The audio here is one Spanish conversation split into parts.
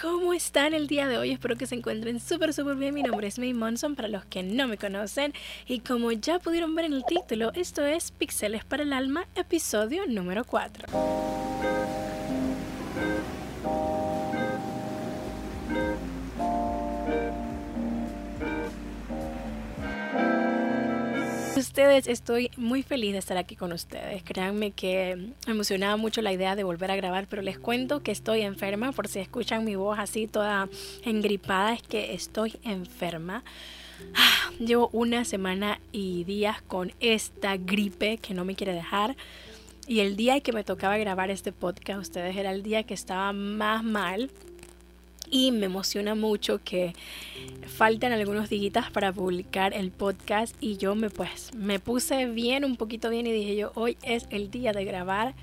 ¿Cómo están el día de hoy? Espero que se encuentren súper, súper bien. Mi nombre es May Monson para los que no me conocen. Y como ya pudieron ver en el título, esto es Pixeles para el Alma, episodio número 4. Ustedes, estoy muy feliz de estar aquí con ustedes. Créanme que emocionaba mucho la idea de volver a grabar, pero les cuento que estoy enferma, por si escuchan mi voz así toda engripada, es que estoy enferma. Llevo una semana y días con esta gripe que no me quiere dejar. Y el día que me tocaba grabar este podcast, ustedes, era el día que estaba más mal y me emociona mucho que faltan algunos días para publicar el podcast y yo me pues me puse bien un poquito bien y dije yo hoy es el día de grabar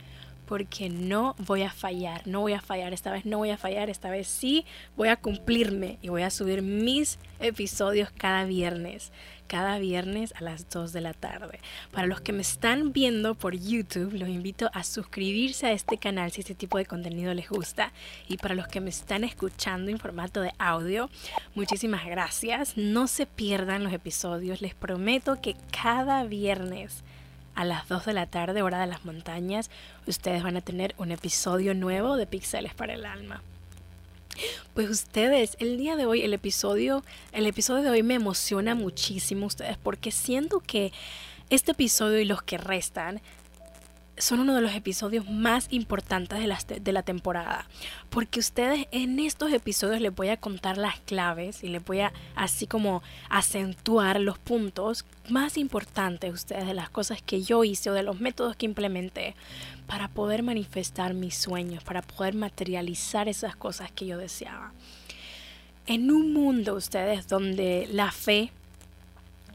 porque no voy a fallar, no voy a fallar, esta vez no voy a fallar, esta vez sí voy a cumplirme y voy a subir mis episodios cada viernes cada viernes a las 2 de la tarde. Para los que me están viendo por YouTube, los invito a suscribirse a este canal si este tipo de contenido les gusta. Y para los que me están escuchando en formato de audio, muchísimas gracias. No se pierdan los episodios. Les prometo que cada viernes a las 2 de la tarde, hora de las montañas, ustedes van a tener un episodio nuevo de Pixeles para el Alma. Pues ustedes, el día de hoy, el episodio, el episodio de hoy me emociona muchísimo ustedes porque siento que este episodio y los que restan son uno de los episodios más importantes de la, de la, temporada. Porque ustedes en estos episodios les voy a contar las claves y les voy a así como acentuar los puntos más importantes ustedes de las cosas que yo hice o de los métodos que implementé para poder manifestar mis sueños, para poder materializar esas cosas que yo deseaba. En un mundo ustedes donde la fe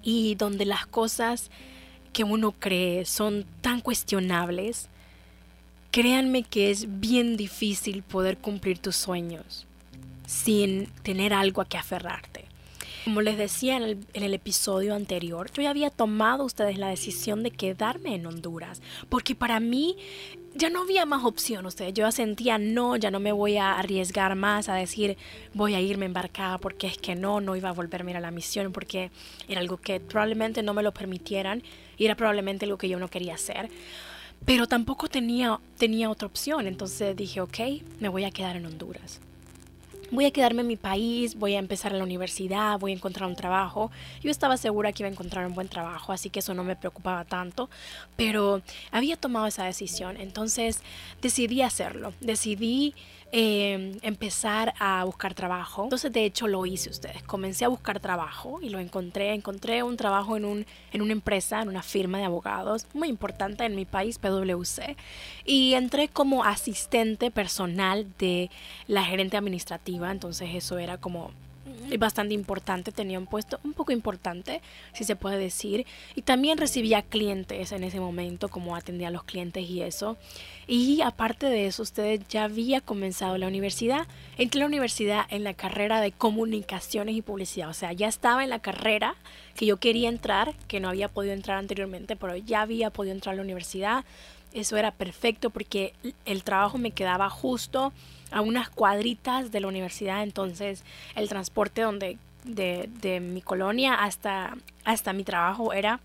y donde las cosas que uno cree son tan cuestionables, créanme que es bien difícil poder cumplir tus sueños sin tener algo a que aferrarte. Como les decía en el, episodio anterior, yo ya había tomado ustedes la decisión de quedarme en Honduras, porque para mí ya no había más opción, ustedes. Yo sentía, no, ya no me voy a arriesgar más a decir, voy a irme embarcada, porque es que no, no iba a volverme a la misión, porque era algo que probablemente no me lo permitieran y era probablemente algo que yo no quería hacer. Pero tampoco tenía, tenía otra opción, entonces dije, ok, me voy a quedar en Honduras voy a quedarme en mi país, voy a empezar a la universidad, voy a encontrar un trabajo. Yo estaba segura que iba a encontrar un buen trabajo, así que eso no me preocupaba tanto, pero había tomado esa decisión, entonces decidí hacerlo, decidí Em, empezar a buscar trabajo. Entonces, de hecho, lo hice ustedes. Comencé a buscar trabajo y lo encontré. Encontré un trabajo en, un, en una empresa, en una firma de abogados muy importante en mi país, PwC. Y entré como asistente personal de la gerente administrativa. Entonces, eso era como bastante importante, tenía un puesto un poco importante, si se puede decir, y también recibía clientes en ese momento, como atendía a los clientes y eso. Y aparte de eso, usted ya había comenzado la universidad. Entré a la universidad en la carrera de comunicaciones y publicidad, o sea, ya estaba en la carrera que yo quería entrar, que no había podido entrar anteriormente, pero ya había podido entrar a la universidad. Eso era perfecto porque el trabajo me quedaba justo a unas cuadritas de la universidad, entonces el transporte donde de, de mi colonia hasta, hasta mi trabajo era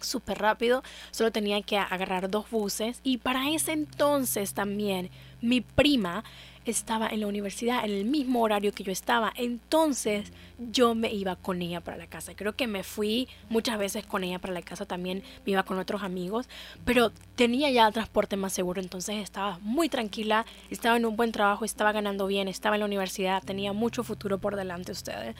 súper rápido, solo tenía que agarrar dos buses y para ese entonces también mi prima estaba en la universidad en el mismo horario que yo estaba. Entonces yo me iba con ella para la casa. Creo que me fui muchas veces con ella para la casa. También me iba con otros amigos. Pero tenía ya transporte más seguro. Entonces estaba muy tranquila. Estaba en un buen trabajo. Estaba ganando bien. Estaba en la universidad. Tenía mucho futuro por delante ustedes.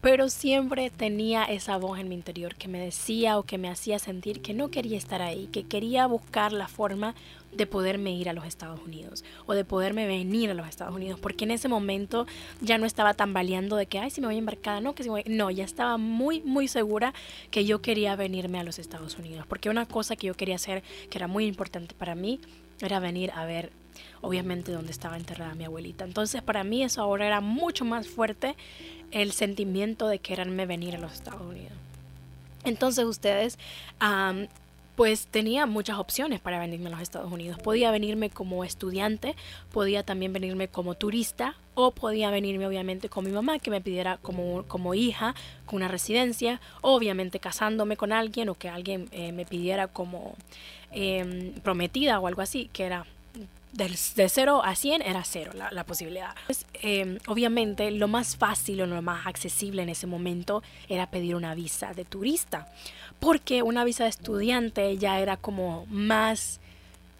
Pero siempre tenía esa voz en mi interior que me decía o que me hacía sentir que no quería estar ahí. Que quería buscar la forma de poderme ir a los Estados Unidos o de poderme venir a los Estados Unidos, porque en ese momento ya no estaba tambaleando de que, ay, si me voy embarcada, no, que. No, ya estaba muy, muy segura que yo quería venirme a los Estados Unidos, porque una cosa que yo quería hacer, que era muy importante para mí, era venir a ver, obviamente, dónde estaba enterrada mi abuelita. Entonces, para mí eso ahora era mucho más fuerte el sentimiento de quererme venir a los Estados Unidos. Entonces ustedes pues tenía muchas opciones para venirme a los Estados Unidos. Podía venirme como estudiante, podía también venirme como turista o podía venirme obviamente con mi mamá que me pidiera como, como hija con una residencia, obviamente casándome con alguien o que alguien eh, me pidiera como em, prometida o algo así, que era de 0 a 100 era cero la, posibilidad. Pues, em, obviamente lo más fácil o lo más accesible en ese momento era pedir una visa de turista, porque una visa de estudiante ya era como más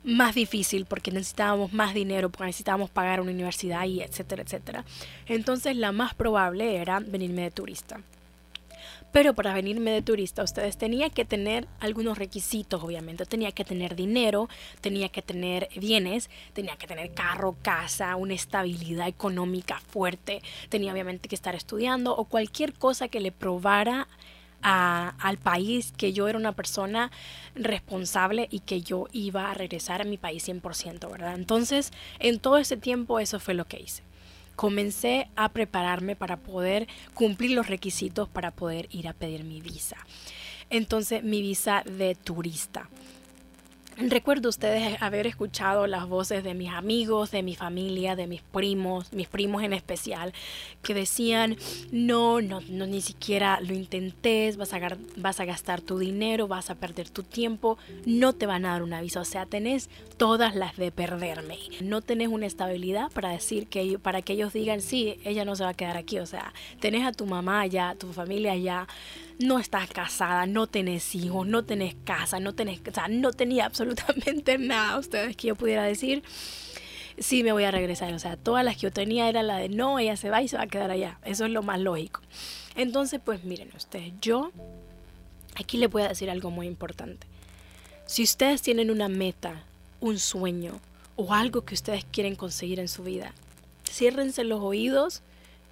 más difícil porque necesitábamos más dinero, porque necesitábamos pagar una universidad y etcétera, etcétera. Entonces la más probable era venirme de turista. Pero para venirme de turista, ustedes tenían que tener algunos requisitos, obviamente. Tenía que tener dinero, tenía que tener bienes, tenía que tener carro, casa, una estabilidad económica fuerte, tenía obviamente que estar estudiando o cualquier cosa que le probara al país que yo era una persona responsable y que yo iba a regresar a mi país 100%, ¿verdad? Entonces, en todo ese tiempo eso fue lo que hice comencé a prepararme para poder cumplir los requisitos para poder ir a pedir mi visa. Entonces, mi visa de turista. Recuerdo ustedes haber escuchado las voces de mis amigos, de mi familia, de mis primos, mis primos en especial, que decían, no, no, no ni siquiera lo intentes, vas a, gastar tu dinero, vas a perder tu tiempo, no te van a dar una visa, o sea, tenés todas las de perderme. No tenés una estabilidad para decir que para que ellos digan, sí, ella no se va a quedar aquí, o sea, tenés a tu mamá allá, tu familia allá no estás casada, no tenés hijos, no tenés casa, no tenés, o sea, no tenía absolutamente nada, ustedes que yo pudiera decir, sí me voy a regresar, o sea, todas las que yo tenía era la de no, ella se va y se va a quedar allá, eso es lo más lógico. Entonces, pues miren ustedes, yo aquí les voy a decir algo muy importante. Si ustedes tienen una meta, un sueño o algo que ustedes quieren conseguir en su vida, ciérrense los oídos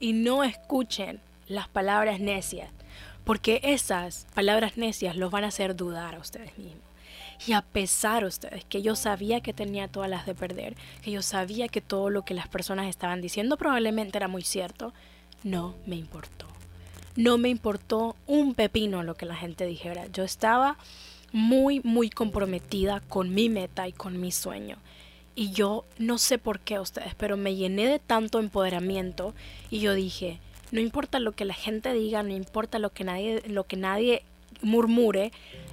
y no escuchen las palabras necias porque esas palabras necias los van a hacer dudar a ustedes mismos. Y a pesar de ustedes que yo sabía que tenía todas las de perder, que yo sabía que todo lo que las personas estaban diciendo probablemente era muy cierto, no me importó. No me importó un pepino lo que la gente dijera. Yo estaba muy, muy comprometida con mi meta y con mi sueño. Y yo no sé por qué ustedes, pero me llené de tanto empoderamiento y yo dije, no importa lo que la gente diga, no importa lo que nadie, lo que nadie murmure,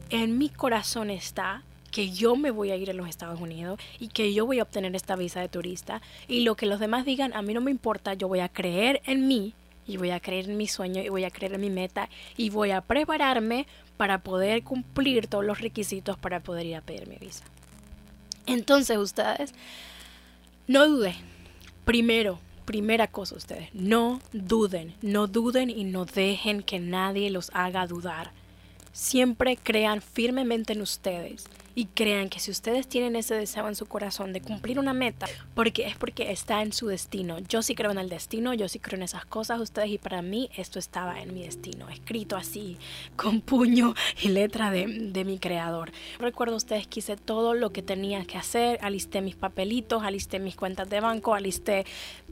en mi corazón está que yo me voy a ir a los Estados Unidos y que yo voy a obtener esta visa de turista y lo que los demás digan a mí no me importa, yo voy a creer en mí y voy a creer en mi sueño y voy a creer en mi meta y voy a prepararme para poder cumplir todos los requisitos para poder ir a pedir mi visa. Entonces ustedes, no duden. Primero, primera cosa ustedes, no duden, no duden y no dejen que nadie los haga dudar. Siempre crean firmemente en ustedes y crean que si ustedes tienen ese deseo en su corazón de cumplir una meta, porque es porque está en su destino. Yo sí creo en el destino, yo sí creo en esas cosas ustedes y para mí esto estaba en mi destino, escrito así, con puño y letra de, de mi creador. Recuerdo ustedes que hice todo lo que tenía que hacer, alisté mis papelitos, alisté mis cuentas de banco, alisté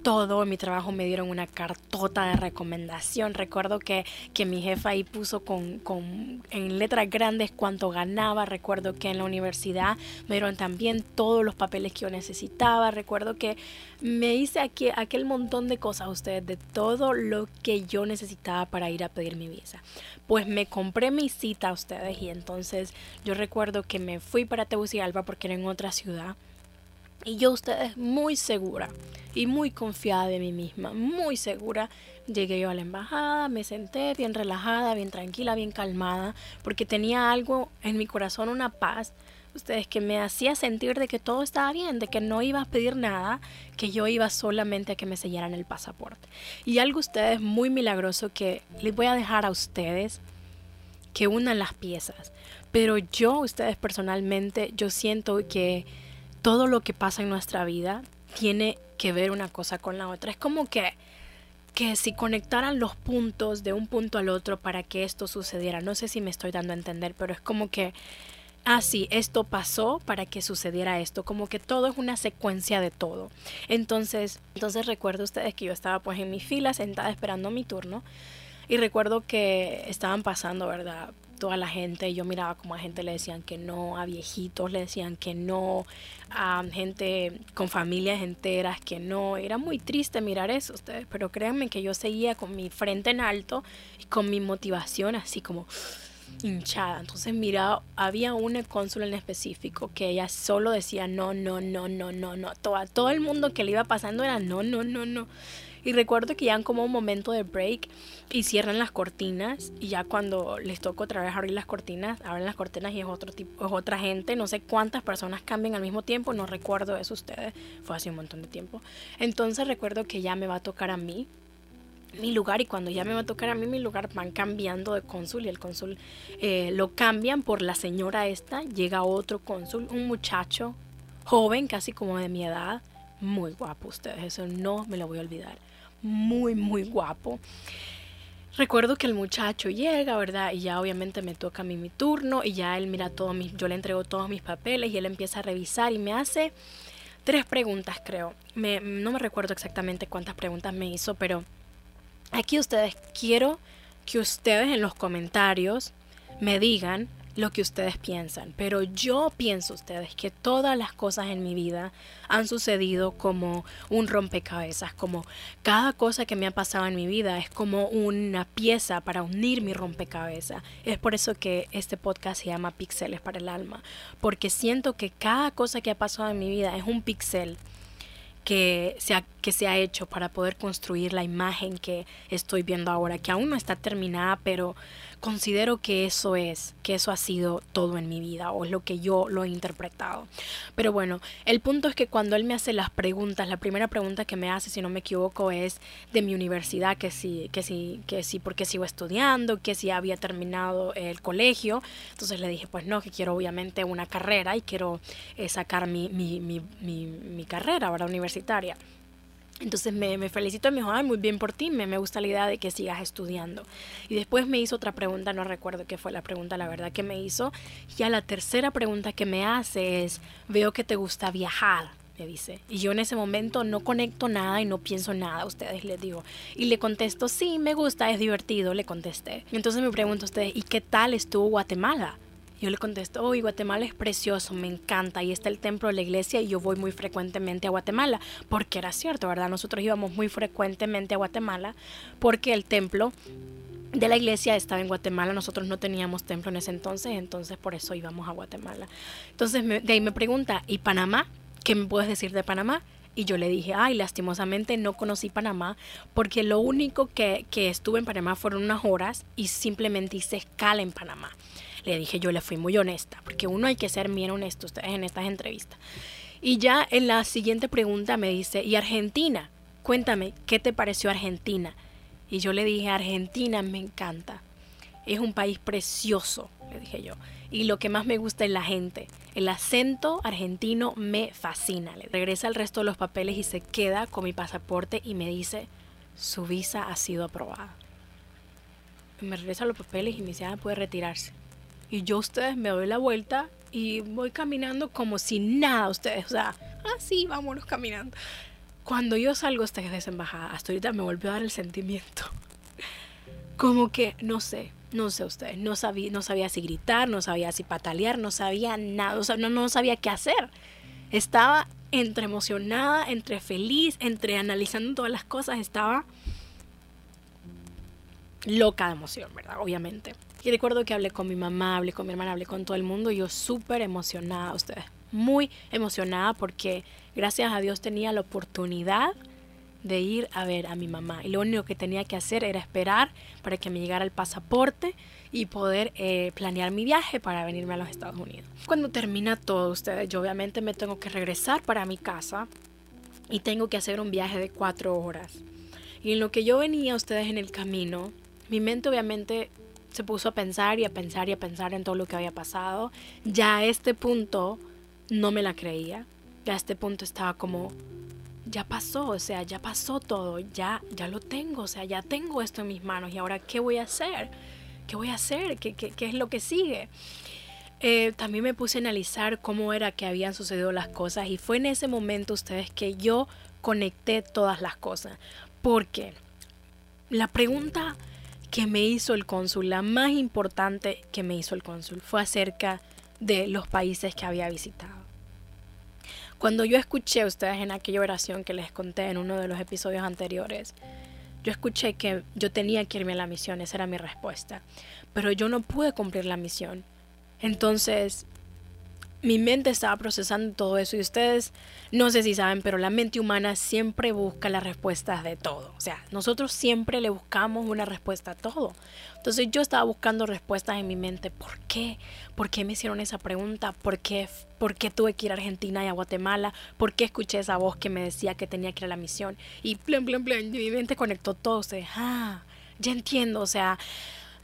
todo. En mi trabajo me dieron una cartota de recomendación. Recuerdo que, que mi jefa ahí puso con, con, en letras grandes cuánto ganaba. Recuerdo que en la universidad me dieron también todos los papeles que yo necesitaba. Recuerdo que me hice aquí, aquel montón de cosas ustedes, de todo lo que yo necesitaba para ir a pedir mi visa. Pues me compré mi cita a ustedes y entonces yo recuerdo que me fui para Tegucigalpa porque era en otra ciudad. Y yo ustedes muy segura y muy confiada de mí misma, muy segura. Llegué yo a la embajada, me senté bien relajada, bien tranquila, bien calmada, porque tenía algo en mi corazón, una paz, ustedes que me hacía sentir de que todo estaba bien, de que no iba a pedir nada, que yo iba solamente a que me sellaran el pasaporte. Y algo ustedes muy milagroso que les voy a dejar a ustedes que unan las piezas. Pero yo, ustedes personalmente, yo siento que todo lo que pasa en nuestra vida tiene que ver una cosa con la otra. Es como que, que si conectaran los puntos de un punto al otro para que esto sucediera. No sé si me estoy dando a entender, pero es como que, ah, sí, esto pasó para que sucediera esto. Como que todo es una secuencia de todo. Entonces, entonces recuerdo ustedes que yo estaba pues en mi fila sentada esperando mi turno. Y recuerdo que estaban pasando, ¿verdad? Toda la gente, yo miraba como a gente le decían que no, a viejitos le decían que no, a gente con familias enteras que no. Era muy triste mirar eso, ustedes, pero créanme que yo seguía con mi frente en alto y con mi motivación así como hinchada. Entonces, mira, había una cónsul en específico que ella solo decía no, no, no, no, no, no. Todo, todo el mundo que le iba pasando era no, no, no, no. Y recuerdo que ya en como un momento de break y cierran las cortinas y ya cuando les toca otra vez abrir las cortinas, abren las cortinas y es otro tipo, es otra gente, no sé cuántas personas cambian al mismo tiempo, no recuerdo eso ustedes, fue hace un montón de tiempo. Entonces recuerdo que ya me va a tocar a mí mi lugar y cuando ya me va a tocar a mí mi lugar van cambiando de cónsul y el cónsul eh, lo cambian por la señora esta, llega otro cónsul, un muchacho joven, casi como de mi edad, muy guapo ustedes, eso no me lo voy a olvidar, muy muy guapo. Recuerdo que el muchacho llega, ¿verdad? Y ya obviamente me toca a mí mi turno y ya él mira todo mi, yo le entrego todos mis papeles y él empieza a revisar y me hace tres preguntas creo. Me, no me recuerdo exactamente cuántas preguntas me hizo, pero Aquí ustedes quiero que ustedes en los comentarios me digan lo que ustedes piensan, pero yo pienso ustedes que todas las cosas en mi vida han sucedido como un rompecabezas, como cada cosa que me ha pasado en mi vida es como una pieza para unir mi rompecabezas. Es por eso que este podcast se llama Pixeles para el alma, porque siento que cada cosa que ha pasado en mi vida es un pixel que se, ha, que se ha hecho para poder construir la imagen que estoy viendo ahora, que aún no está terminada, pero considero que eso es, que eso ha sido todo en mi vida o es lo que yo lo he interpretado. Pero bueno, el punto es que cuando él me hace las preguntas, la primera pregunta que me hace, si no me equivoco, es de mi universidad, que sí, que sí, que sí, porque sigo estudiando, que si había terminado el colegio. Entonces le dije, pues no, que quiero obviamente una carrera y quiero eh, sacar mi, mi, mi, mi, mi carrera, ¿verdad? Universitaria. Entonces me, me felicito y me dijo, ay, muy bien por ti, me, me gusta la idea de que sigas estudiando. Y después me hizo otra pregunta, no recuerdo qué fue la pregunta, la verdad que me hizo. Y a la tercera pregunta que me hace es, veo que te gusta viajar, me dice. Y yo en ese momento no conecto nada y no pienso nada ustedes, les digo. Y le contesto, sí, me gusta, es divertido, le contesté. Entonces me pregunto a ustedes, ¿y qué tal estuvo Guatemala? Yo le contesto, oh, Guatemala es precioso, me encanta, y está el templo de la iglesia y yo voy muy frecuentemente a Guatemala, porque era cierto, ¿verdad? Nosotros íbamos muy frecuentemente a Guatemala porque el templo de la iglesia estaba en Guatemala, nosotros no teníamos templo en ese entonces, entonces por eso íbamos a Guatemala. Entonces de ahí me pregunta, ¿y Panamá? ¿Qué me puedes decir de Panamá? Y yo le dije, ay, lastimosamente no conocí Panamá porque lo único que, que estuve en Panamá fueron unas horas y simplemente hice escala en Panamá. Le dije, yo le fui muy honesta, porque uno hay que ser bien honesto en estas entrevistas. Y ya en la siguiente pregunta me dice, ¿y Argentina? Cuéntame, ¿qué te pareció Argentina? Y yo le dije, Argentina me encanta. Es un país precioso, le dije yo. Y lo que más me gusta es la gente. El acento argentino me fascina. Le regresa el resto de los papeles y se queda con mi pasaporte y me dice, su visa ha sido aprobada. Me regresa los papeles y me dice, ah, puede retirarse. Y yo ustedes me doy la vuelta y voy caminando como si nada ustedes. O sea, así vámonos caminando. Cuando yo salgo de esa embajada, hasta ahorita me volvió a dar el sentimiento. Como que, no sé, no sé ustedes, no sabía, no sabía si gritar, no sabía si patalear, no sabía nada, o sea, no, no sabía qué hacer. Estaba entre emocionada, entre feliz, entre analizando todas las cosas, estaba loca de emoción, ¿verdad? Obviamente. Y recuerdo que hablé con mi mamá, hablé con mi hermana, hablé con todo el mundo. Y yo súper emocionada, ustedes, muy emocionada porque gracias a Dios tenía la oportunidad de ir a ver a mi mamá. Y lo único que tenía que hacer era esperar para que me llegara el pasaporte y poder eh, planear mi viaje para venirme a los Estados Unidos. Cuando termina todo, ustedes, yo obviamente me tengo que regresar para mi casa y tengo que hacer un viaje de cuatro horas. Y en lo que yo venía, ustedes en el camino, mi mente obviamente se puso a pensar y a pensar y a pensar en todo lo que había pasado. Ya a este punto no me la creía. Ya a este punto estaba como, ya pasó, o sea, ya pasó todo, ya, ya lo tengo, o sea, ya tengo esto en mis manos y ahora, ¿qué voy a hacer? ¿Qué voy a hacer? ¿Qué, qué, qué es lo que sigue? Eh, también me puse a analizar cómo era que habían sucedido las cosas y fue en ese momento ustedes que yo conecté todas las cosas. Porque la pregunta que me hizo el cónsul, la más importante que me hizo el cónsul, fue acerca de los países que había visitado. Cuando yo escuché a ustedes en aquella oración que les conté en uno de los episodios anteriores, yo escuché que yo tenía que irme a la misión, esa era mi respuesta, pero yo no pude cumplir la misión. Entonces, mi mente estaba procesando todo eso y ustedes no sé si saben, pero la mente humana siempre busca las respuestas de todo. O sea, nosotros siempre le buscamos una respuesta a todo. Entonces yo estaba buscando respuestas en mi mente. ¿Por qué? ¿Por qué me hicieron esa pregunta? ¿Por qué, ¿Por qué tuve que ir a Argentina y a Guatemala? ¿Por qué escuché esa voz que me decía que tenía que ir a la misión? Y plan, plan, plan, mi mente conectó todo. Sea, ah, ya entiendo. O sea,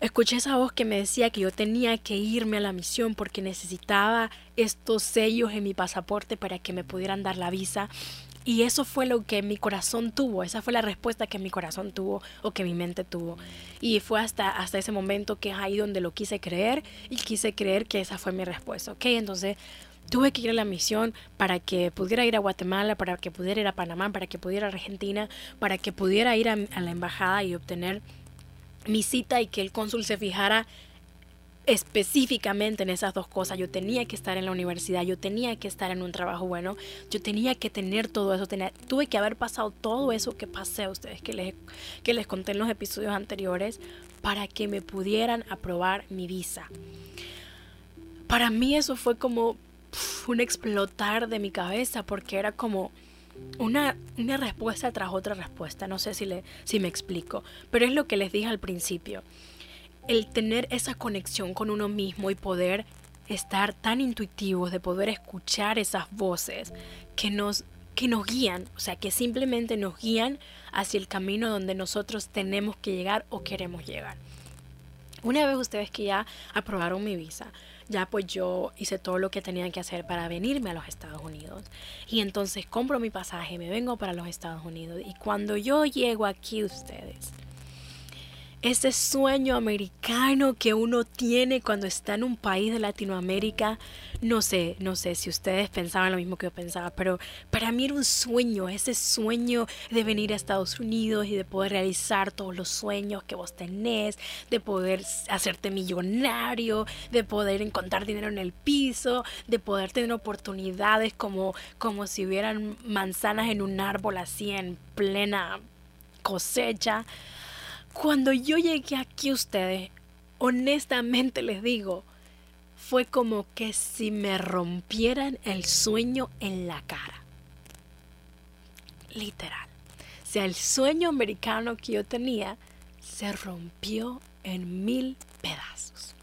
escuché esa voz que me decía que yo tenía que irme a la misión porque necesitaba estos sellos en mi pasaporte para que me pudieran dar la visa. Y eso fue lo que mi corazón tuvo, esa fue la respuesta que mi corazón tuvo o que mi mente tuvo. Y fue hasta, hasta ese momento que es ahí donde lo quise creer y quise creer que esa fue mi respuesta. Ok, entonces tuve que ir a la misión para que pudiera ir a Guatemala, para que pudiera ir a Panamá, para que pudiera ir a Argentina, para que pudiera ir a, a la embajada y obtener mi cita y que el cónsul se fijara específicamente en esas dos cosas. Yo tenía que estar en la universidad, yo tenía que estar en un trabajo bueno, yo tenía que tener todo eso, tuve que haber pasado todo eso que pasé a ustedes, que les, que les conté en los episodios anteriores, para que me pudieran aprobar mi visa. Para mí eso fue como un explotar de mi cabeza, porque era como una, una respuesta tras otra respuesta. No sé si, le, si me explico, pero es lo que les dije al principio. El tener esa conexión con uno mismo y poder estar tan intuitivos, de poder escuchar esas voces que nos, que nos guían, o sea, que simplemente nos guían hacia el camino donde nosotros tenemos que llegar o queremos llegar. Una vez ustedes que ya aprobaron mi visa, ya pues yo hice todo lo que tenía que hacer para venirme a los Estados Unidos. Y entonces compro mi pasaje, me vengo para los Estados Unidos. Y cuando yo llego aquí ustedes, ese sueño americano que uno tiene cuando está en un país de Latinoamérica. No sé, no sé si ustedes pensaban lo mismo que yo pensaba, pero para mí era un sueño, ese sueño de venir a Estados Unidos y de poder realizar todos los sueños que vos tenés, de poder hacerte millonario, de poder encontrar dinero en el piso, de poder tener oportunidades como, como si hubieran manzanas en un árbol así en plena cosecha. Cuando yo llegué aquí ustedes, honestamente les digo, fue como que si me rompieran el sueño en la cara. Literal. O sea, el sueño americano que yo tenía se rompió en mil pedazos.